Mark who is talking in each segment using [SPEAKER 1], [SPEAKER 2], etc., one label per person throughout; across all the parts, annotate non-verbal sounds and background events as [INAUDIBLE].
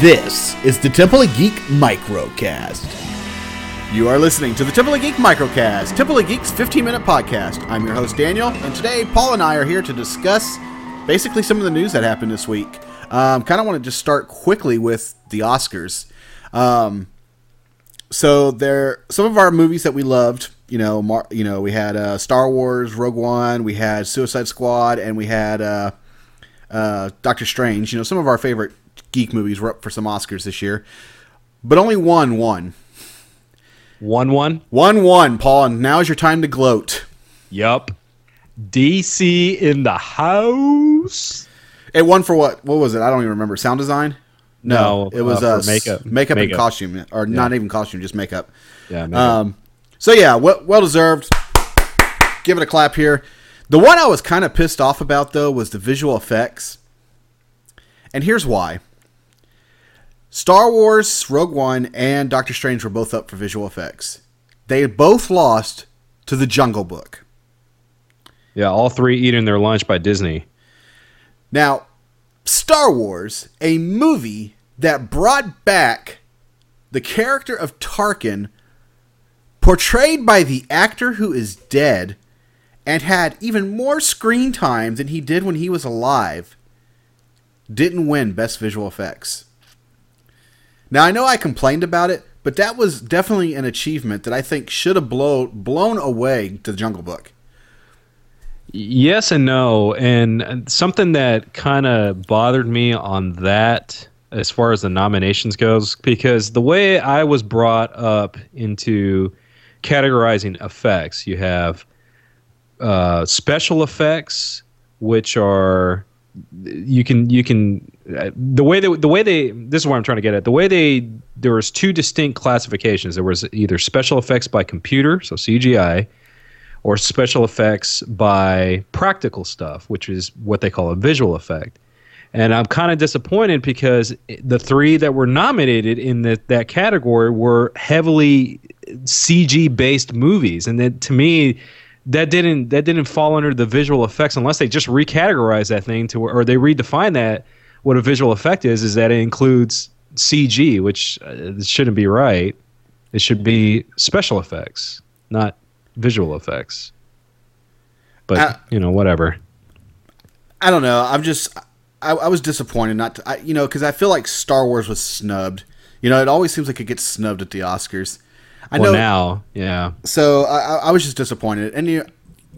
[SPEAKER 1] This is the Temple of Geek Microcast. You are listening to the Temple of Geek Microcast, Temple of Geek's 15 minute podcast. I'm your host, Daniel, and today Paul and I are here to discuss basically some of the news that happened this week. Um, kind of want to just start quickly with the Oscars. Um, so there, some of our movies that we loved, you know, Mar- you know, we had uh, Star Wars, Rogue One, we had Suicide Squad, and we had uh, uh, Doctor Strange. You know, some of our favorite geek movies were up for some Oscars this year, but only one won.
[SPEAKER 2] One one.
[SPEAKER 1] One one, Paul, and now is your time to gloat.
[SPEAKER 2] Yup. DC in the house.
[SPEAKER 1] It won for what? What was it? I don't even remember. Sound design?
[SPEAKER 2] No,
[SPEAKER 1] it was
[SPEAKER 2] uh,
[SPEAKER 1] uh,
[SPEAKER 2] for makeup.
[SPEAKER 1] makeup, and costume, or not even costume, just makeup.
[SPEAKER 2] Yeah. maybe.
[SPEAKER 1] Um, so yeah, well, well deserved. Give it a clap here. The one I was kind of pissed off about though was the visual effects, and here's why. Star Wars, Rogue One, and Doctor Strange were both up for visual effects. They both lost to the Jungle Book.
[SPEAKER 2] yeah. All three eating their lunch by Disney.
[SPEAKER 1] Now, Star Wars, a movie that brought back the character of Tarkin, portrayed by the actor who is dead, and had even more screen time than he did when he was alive, didn't win Best Visual Effects. Now, I know I complained about it, but that was definitely an achievement that I think should have blow, blown away to the Jungle Book.
[SPEAKER 2] Yes and no, and something that kind of bothered me on that, as far as the nominations goes, because the way I was brought up into categorizing effects, you have uh, special effects, which are you can you can uh, the way they the way they this is where I'm trying to get at. The way they there was two distinct classifications. There was either special effects by computer so CGI or special effects by practical stuff which is what they call a visual effect. And I'm kind of disappointed because the three that were nominated in the, that category were heavily CG based movies. And then to me that didn't that didn't fall under the visual effects unless they just recategorize that thing to or they redefine that what a visual effect is is that it includes CG which uh, shouldn't be right it should be special effects not visual effects but
[SPEAKER 1] Uh,
[SPEAKER 2] you know whatever
[SPEAKER 1] I don't know. I'm just I, I was disappointed not to I, you know because I feel like Star Wars was snubbed. You know, it always seems like it gets snubbed at the Oscars. I
[SPEAKER 2] well
[SPEAKER 1] know.
[SPEAKER 2] now yeah
[SPEAKER 1] So I, I- I was just disappointed, and you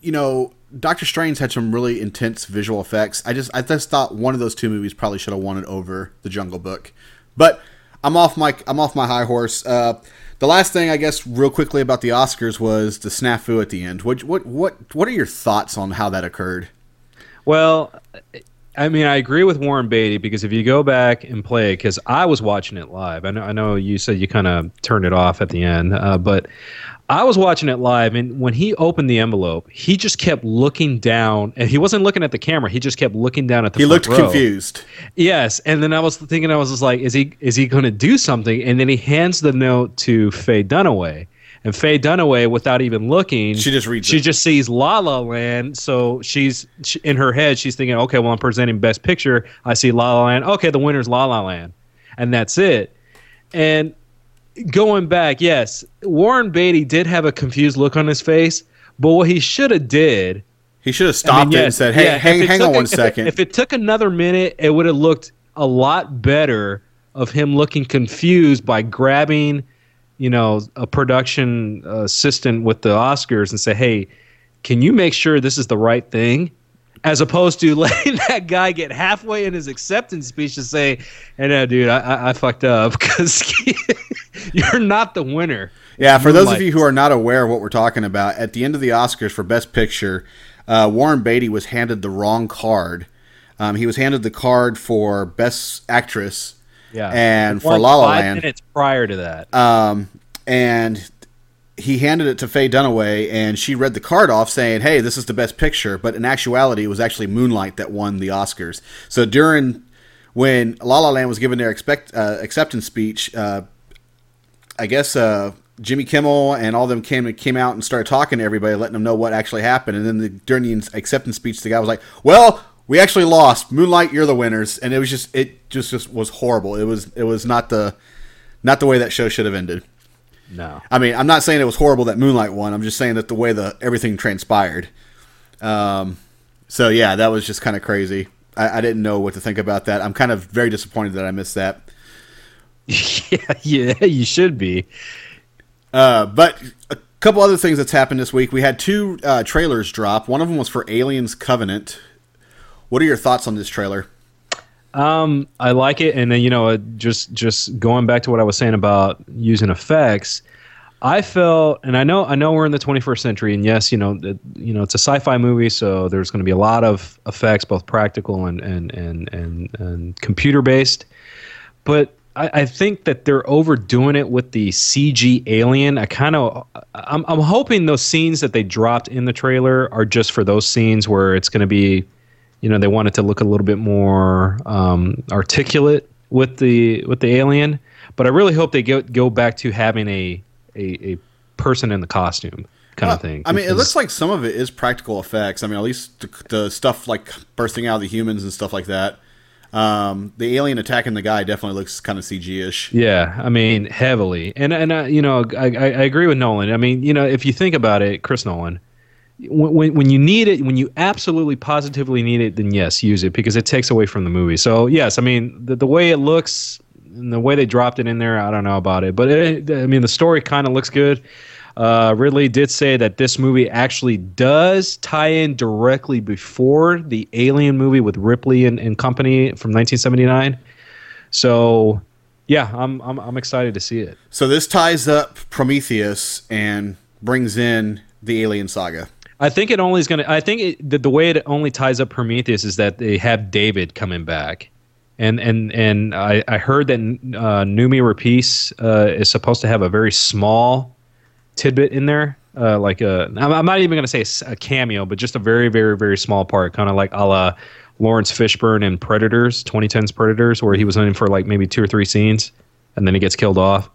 [SPEAKER 1] you know. Doctor Strange had some really intense visual effects. I just I just thought one of those two movies probably should have won it over The Jungle Book. But I'm off my I'm off my high horse. Uh, the last thing I guess real quickly about the Oscars was the snafu at the end. What what what what are your thoughts on how that occurred?
[SPEAKER 2] Well, I mean, I agree with Warren Beatty because if you go back and play, because I was watching it live. I know, I know you said you kind of turned it off at the end, uh, but I was watching it live, and when he opened the envelope, he just kept looking down, and he wasn't looking at the camera. He just kept looking down at the.
[SPEAKER 1] He looked
[SPEAKER 2] row.
[SPEAKER 1] confused.
[SPEAKER 2] Yes, and then I was thinking, I was just like, is he is he going to do something? And then he hands the note to Faye Dunaway, and Faye Dunaway, without even looking,
[SPEAKER 1] She just reads
[SPEAKER 2] She
[SPEAKER 1] it.
[SPEAKER 2] just sees La La Land, so she's she, in her head. She's thinking, okay, well, I'm presenting Best Picture. I see La La Land. Okay, the winner's La La Land, and that's it. And going back, yes, Warren Beatty did have a confused look on his face, but what he should have did
[SPEAKER 1] He should have
[SPEAKER 2] I
[SPEAKER 1] stopped
[SPEAKER 2] mean,
[SPEAKER 1] it and said, "Hey,
[SPEAKER 2] yeah,
[SPEAKER 1] hang, hang on
[SPEAKER 2] a-
[SPEAKER 1] one
[SPEAKER 2] if it- If it took another minute, it would have looked a lot better of him looking confused by grabbing, you know, a production assistant with the Oscars and say, "Hey, can you make sure this is the right thing?" As opposed to [LAUGHS] letting that guy get halfway in his acceptance speech to say, "Hey, no, dude, I, I, I fucked up [LAUGHS] because [LAUGHS] you're not the winner."
[SPEAKER 1] Yeah, for those of you who are not aware of what we're talking about, at the end of the Oscars for Best Picture, uh, Warren Beatty was handed the wrong card. Um, he was handed the card for Best Actress,
[SPEAKER 2] Yeah,
[SPEAKER 1] and for
[SPEAKER 2] Like
[SPEAKER 1] La La
[SPEAKER 2] five
[SPEAKER 1] Land,
[SPEAKER 2] minutes prior to that.
[SPEAKER 1] um, and he handed it to Faye Dunaway, and she read the card off saying, "Hey, this is the Best Picture," but in actuality, it was actually Moonlight that won the Oscars. So during when La La Land was given their expect, uh, acceptance speech, uh, I guess uh, Jimmy Kimmel and all them came came out and started talking to everybody, letting them know what actually happened. And then the, during the acceptance speech, the guy was like, "Well, we actually lost. Moonlight, you're the winners, and it was just it just just was horrible. It was it was not the not the way that show should have ended.
[SPEAKER 2] No.
[SPEAKER 1] I mean, I'm not saying it was horrible that Moonlight won. I'm just saying that the way the everything transpired. Um, so yeah, that was just kind of crazy. I, I didn't know what to think about that. I'm kind of very disappointed that I missed that. [LAUGHS] [LAUGHS]
[SPEAKER 2] yeah, yeah, you should be.
[SPEAKER 1] Uh, but a couple other things that's happened this week. We had two uh, trailers drop. One of them was for Aliens Covenant. What are your thoughts on this trailer?
[SPEAKER 2] Um, I like it, and then you know, uh, just just going back to what I was saying about using effects, I felt, and I know, I know we're in the 21st century, and yes, you know, it, you know, it's a sci-fi movie, so there's going to be a lot of effects, both practical and and and and, and computer based. But I, think that they're overdoing it with the CG alien. I kind of, I'm, I'm hoping those scenes that they dropped in the trailer are just for those scenes where it's going to be you know they wanted to look a little bit more um, articulate with the with the alien but i really hope they go go back to having a a, a person in the costume kind
[SPEAKER 1] Well,
[SPEAKER 2] of thing
[SPEAKER 1] I mean, it looks like some of it is practical effects. I mean, at least the, the stuff like bursting out of the humans and stuff like that. Um, the alien attacking the guy definitely looks kind of CG-ish.
[SPEAKER 2] Yeah, I mean heavily, and and uh, you know I, I I agree with Nolan. I mean you know if you think about it, Chris Nolan, when when you need it, when you absolutely positively need it, then yes, use it because it takes away from the movie. So yes, I mean the the way it looks and the way they dropped it in there, I don't know about it, but it, I mean the story kind of looks good. Uh, Ridley did say that this movie actually does tie in directly before the Alien movie with Ripley and, and company from 1979. So, yeah, I'm, I'm I'm excited to see it.
[SPEAKER 1] So this ties up Prometheus and brings in the Alien saga.
[SPEAKER 2] I think it only is going to. I think it, the, the way it only ties up Prometheus is that they have David coming back, and and and I, I heard that uh, Noomi Rapace uh, is supposed to have a very small tidbit in there, uh, like a. I'm, not even going to say a cameo, but just a very very very small part, kind of like a la Laurence Fishburne in Predators, 2010's Predators, where he was in for like maybe two or three scenes, and then he gets killed off.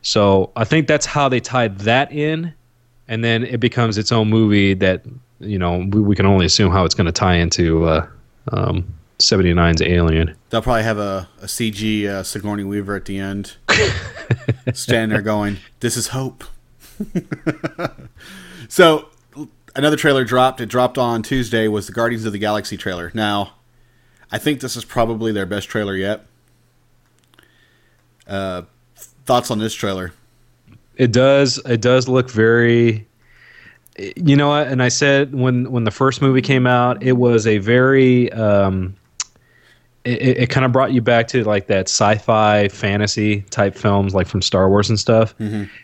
[SPEAKER 2] So I think that's how they tied that in, and then it becomes its own movie that you know we, we can only assume how it's going to tie into uh, um, 79's Alien.
[SPEAKER 1] They'll probably have a, a CG uh, Sigourney Weaver at the end, [LAUGHS] standing there going, "This is hope." [LAUGHS] so another trailer dropped. It dropped on Tuesday. Was the Guardians of the Galaxy trailer? Now, I think this is probably their best trailer yet. Uh, thoughts on this trailer?
[SPEAKER 2] It does. It does look very. You know what? And I said when when the first movie came out, it was a very. Um, it, it, kind of brought you back to like that sci-fi fantasy type films, like from Star Wars and stuff.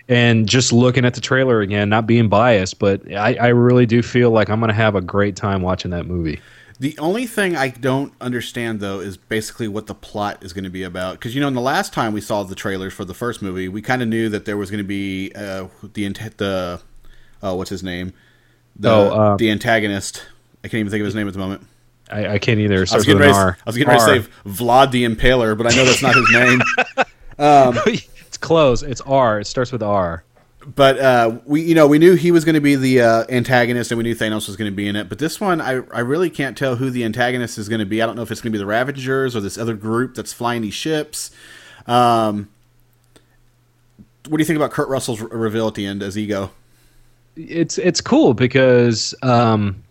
[SPEAKER 2] And just looking at the trailer again, not being biased, but I, I really do feel like I'm going to have a great time watching that movie.
[SPEAKER 1] The only thing I don't understand though is basically what the plot is going to be about. Because you know, in the last time we saw the trailers for the first movie, we kind of knew that there was going to be uh, the ant- the uh, what's his name, the
[SPEAKER 2] Oh, uh,
[SPEAKER 1] the antagonist. I can't even think of his name at the moment.
[SPEAKER 2] I, I can't either. It
[SPEAKER 1] I was getting ready.
[SPEAKER 2] an R.
[SPEAKER 1] I was getting ready to say Vlad the Impaler, but I know that's not his name. [LAUGHS]
[SPEAKER 2] it's close. It's R. It starts with R.
[SPEAKER 1] But uh, we, you know, we knew he was going to be the uh, antagonist, and we knew Thanos was going to be in it. But this one, I, I really can't tell who the antagonist is going to be. I don't know if it's going to be the Ravagers or this other group that's flying these ships. Um, what do you think about Kurt Russell's re- reveal at the end as Ego?
[SPEAKER 2] it's it's cool because um,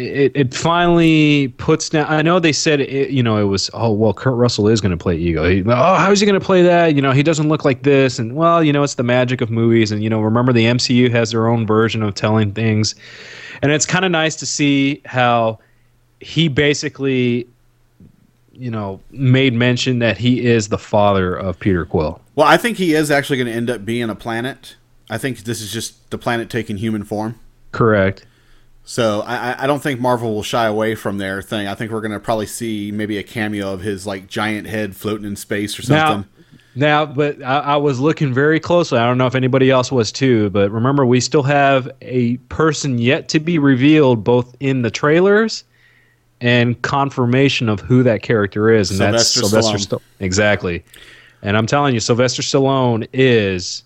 [SPEAKER 2] it it finally puts down. I know they said it, you know it was oh well Kurt Russell is going to play Ego. He, oh how is he going to play that? You know he doesn't look like this. And well you know it's the magic of movies. And you know remember the MCU has their own version of telling things, and it's kind of nice to see how he basically you know made mention that he is the father of Peter Quill.
[SPEAKER 1] Well, I think he is actually going to end up being a planet. I think this is just the planet taking human form.
[SPEAKER 2] Correct.
[SPEAKER 1] So I, I- I don't think Marvel will shy away from their thing. I think we're going to probably see maybe a cameo of his like giant head floating in space or something.
[SPEAKER 2] Now, now, but I, I was looking very closely. I don't know if anybody else was too, but remember, we still have a person yet to be revealed, both in the trailers and confirmation of who that character is, and that's
[SPEAKER 1] Sylvester
[SPEAKER 2] Sylvester
[SPEAKER 1] Stallone.
[SPEAKER 2] Stallone. Exactly. And I'm telling you, Sylvester Stallone is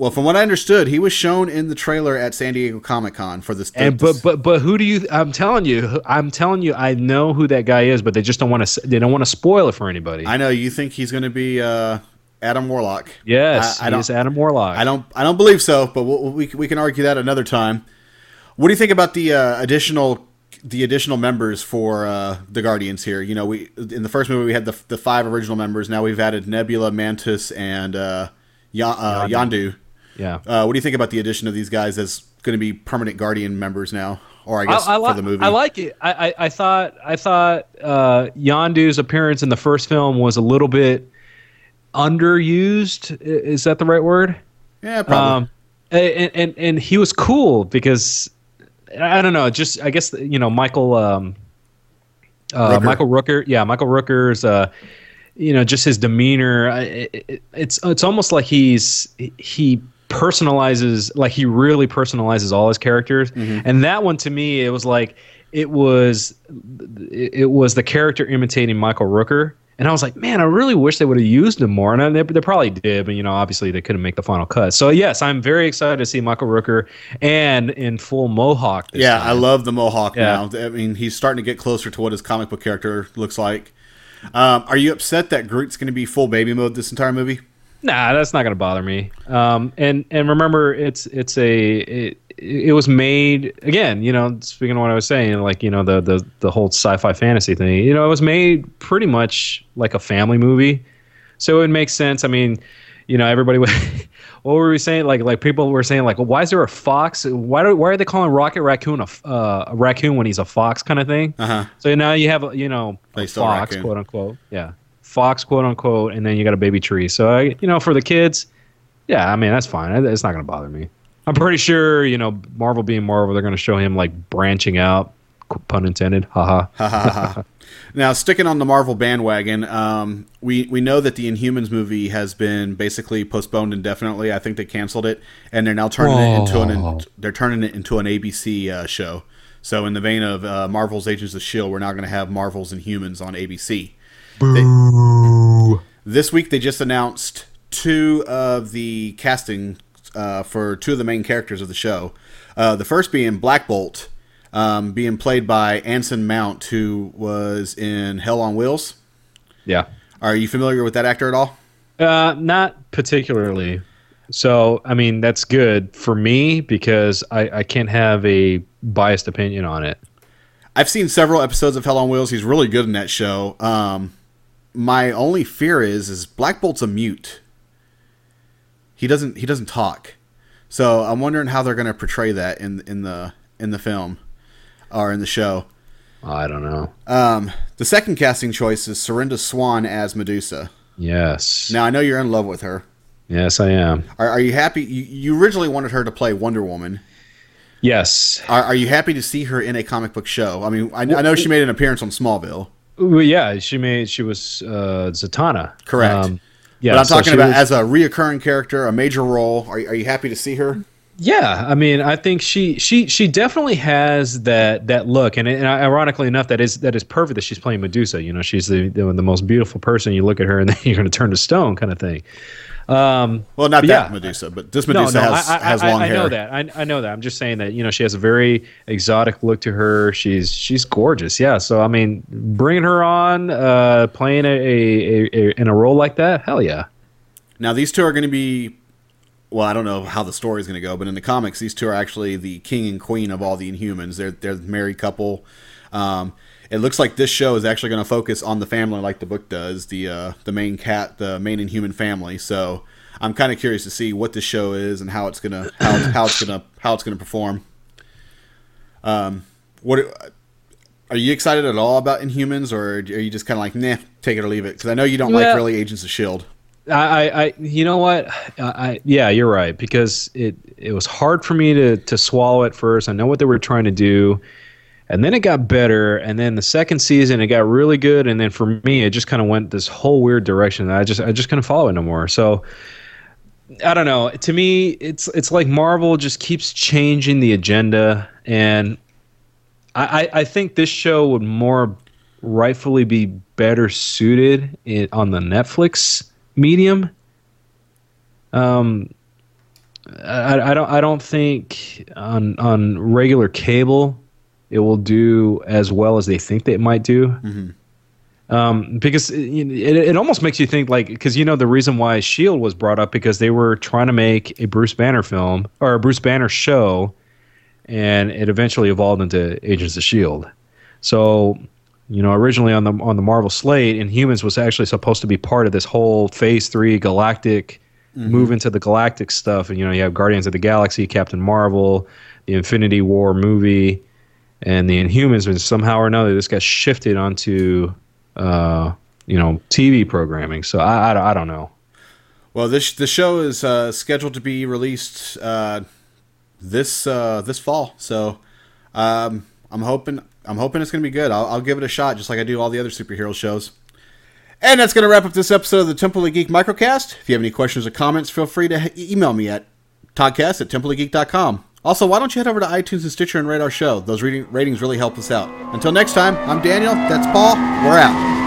[SPEAKER 1] Well, from what I understood, he was shown in the trailer at San Diego Comic Con for this.
[SPEAKER 2] And but but but who do you? I'm telling you, I'm telling you, I know who that guy is, but they just don't want to. They don't want to spoil it for anybody.
[SPEAKER 1] I know you think he's going to be uh, Adam Warlock.
[SPEAKER 2] Yes, I, I don't, Adam Warlock.
[SPEAKER 1] I don't. I don't believe so, but we'll, we we can argue that another time. What do you think about the uh, additional the additional members for uh, the Guardians here? You know, we in the first movie we had the the five original members. Now we've added Nebula, Mantis, and uh, y- uh, Yondu.
[SPEAKER 2] Yeah.
[SPEAKER 1] Uh, what do you think about the addition of these guys as going to be permanent Guardian members now? Or I guess I, I li- for the movie.
[SPEAKER 2] I like it. I, I, I thought I thought uh, Yondu's appearance in the first film was a little bit underused. Is that the right word?
[SPEAKER 1] Yeah, probably. Um,
[SPEAKER 2] and, and and he was cool because I don't know. Just I guess you know Michael um, uh, Rooker. Michael Rooker. Yeah, Michael Rooker's. Uh, you know, just his demeanor. It, it, it's it's almost like he's he personalizes like he really personalizes all his characters. Mm-hmm. and that one to me it was like it was it was the character imitating michael rooker. And i was like man i really wish they would have used him more. And they, they probably did but you know obviously they couldn't make the final cut. So yes i'm very excited to see michael rooker and in full mohawk
[SPEAKER 1] yeah time. i love the mohawk yeah. now. I mean he's starting to get closer to what his comic book character looks like. Um, are you upset that groot's going to be full baby mode this entire movie
[SPEAKER 2] Nah, that's not going to bother me. Um, and and remember, it's it's a it, it was made again. You know, speaking of what I was saying, like you know the the the whole sci-fi fantasy thing. You know, it was made pretty much like a family movie, so it makes sense. I mean, you know, everybody. [LAUGHS] what were we saying? Like like people were saying like, well, why is there a fox? Why do why are they calling Rocket Raccoon a, uh, a raccoon when he's a fox kind of thing?
[SPEAKER 1] Uh-huh.
[SPEAKER 2] So now you have you know a fox, quote unquote. Yeah fox, quote unquote, and then you got a baby tree. So I, you know, for the kids, yeah, I mean that's fine. It's not going to bother me. I'm pretty sure, you know, Marvel being Marvel, they're going to show him like branching out, pun intended. Haha. [LAUGHS]
[SPEAKER 1] ha. now, sticking on the Marvel bandwagon, um, we we know that the Inhumans movie has been basically postponed indefinitely. I think they canceled it, and they're now turning it into an they're turning it into an ABC uh, show. So, in the vein of uh, Marvel's Agents of Shield, we're now going to have Marvel's Inhumans on ABC. Boo. They, this week they just announced two of the casting uh, for two of the main characters of the show. Uh, the first being Black Bolt, um, being played by Anson Mount, who was in Hell on Wheels.
[SPEAKER 2] Yeah.
[SPEAKER 1] Are you familiar with that actor at all?
[SPEAKER 2] Uh, not particularly. So, I mean, that's good for me because I, I can't have a biased opinion on it.
[SPEAKER 1] I've seen several episodes of Hell on Wheels. He's really good in that show. Um, my only fear is is Black Bolt's a mute. He doesn't he doesn't talk. So I'm wondering how they're going to portray that in in the in the film or in the show.
[SPEAKER 2] I don't know.
[SPEAKER 1] Um, the second casting choice is Serinda Swan as Medusa.
[SPEAKER 2] Yes.
[SPEAKER 1] Now I know you're in love with her.
[SPEAKER 2] Yes, I am.
[SPEAKER 1] Are, are you happy? You, you, originally wanted her to play Wonder Woman.
[SPEAKER 2] Yes.
[SPEAKER 1] Are, are, you happy to see her in a comic book show? I mean, I, I know she made an appearance on Smallville.
[SPEAKER 2] Well, yeah, she made she was uh, Zatanna.
[SPEAKER 1] Correct. Um, yeah, but I'm so talking about was, as a reoccurring character, a major role. Are are you happy to see her?
[SPEAKER 2] Yeah, I mean, I think she she she definitely has that that look, and, and ironically enough, that is that is perfect that she's playing Medusa. You know, she's the the, the most beautiful person. You look at her, and [LAUGHS] then you're going to turn to stone, kind of thing. Um,
[SPEAKER 1] well, not that yeah. Medusa, but this Medusa no, no, has, I, I, has long
[SPEAKER 2] I,
[SPEAKER 1] hair.
[SPEAKER 2] I know that. I, I know that. I'm just saying that you know she has a very exotic look to her. She's she's gorgeous. Yeah. So I mean, bringing her on, uh, playing a, a, a, in a role like that, hell yeah.
[SPEAKER 1] Now these two are going to be. Well, I don't know how the story is going to go, but in the comics, these two are actually the king and queen of all the Inhumans. They're they're the married couple. Um, it looks like this show is actually going to focus on the family like the book does the uh, the main cat the main inhuman family. So i'm kind of curious to see what this show is and how it's gonna how, how it's gonna how it's gonna perform. Um what are you excited at all about inhumans or are you just kind of like nah take it or leave it? Because i know you don't like really agents of shield
[SPEAKER 2] I, I, you know what? I, yeah, you're right because it, it was hard for me to, to swallow at first. I know what they were trying to do, and then it got better and then the second season it got really good and then for me it just kind of went this whole weird direction i just i just couldn't follow it no more. So i don't know. To me it's it's like marvel just keeps changing the agenda and i i think this show would more rightfully be better suited in, on the netflix medium. Um I, I don't I don't think on on regular cable it will do as well as they think they might do. Mm-hmm. Um, because it, it, it, almost makes you think like because you know the reason why Shield was brought up because they were trying to make a Bruce Banner film or a Bruce Banner show, and it eventually evolved into Agents of Shield. So you know originally on the on the Marvel slate, Inhumans was actually supposed to be part of this whole Phase Three Galactic mm-hmm. move into the Galactic stuff, and you know you have Guardians of the Galaxy, Captain Marvel, the Infinity War movie, and the Inhumans. And somehow or another, this got shifted onto uh, you know, TV programming. So I, I, I don't know.
[SPEAKER 1] Well, this the show is uh, scheduled to be released uh, this uh, this fall. So um, I'm hoping I'm hoping it's going to be good. I'll, I'll, give it a shot, just like I do all the other superhero shows. And that's going to wrap up this episode of the Temple of Geek Microcast. If you have any questions or comments, feel free to email me at toddcast at templeofgeek.com. Also, why don't you head over to iTunes and Stitcher and rate our show? Those ratings really help us out. Until next time, I'm Daniel. That's Paul. We're out.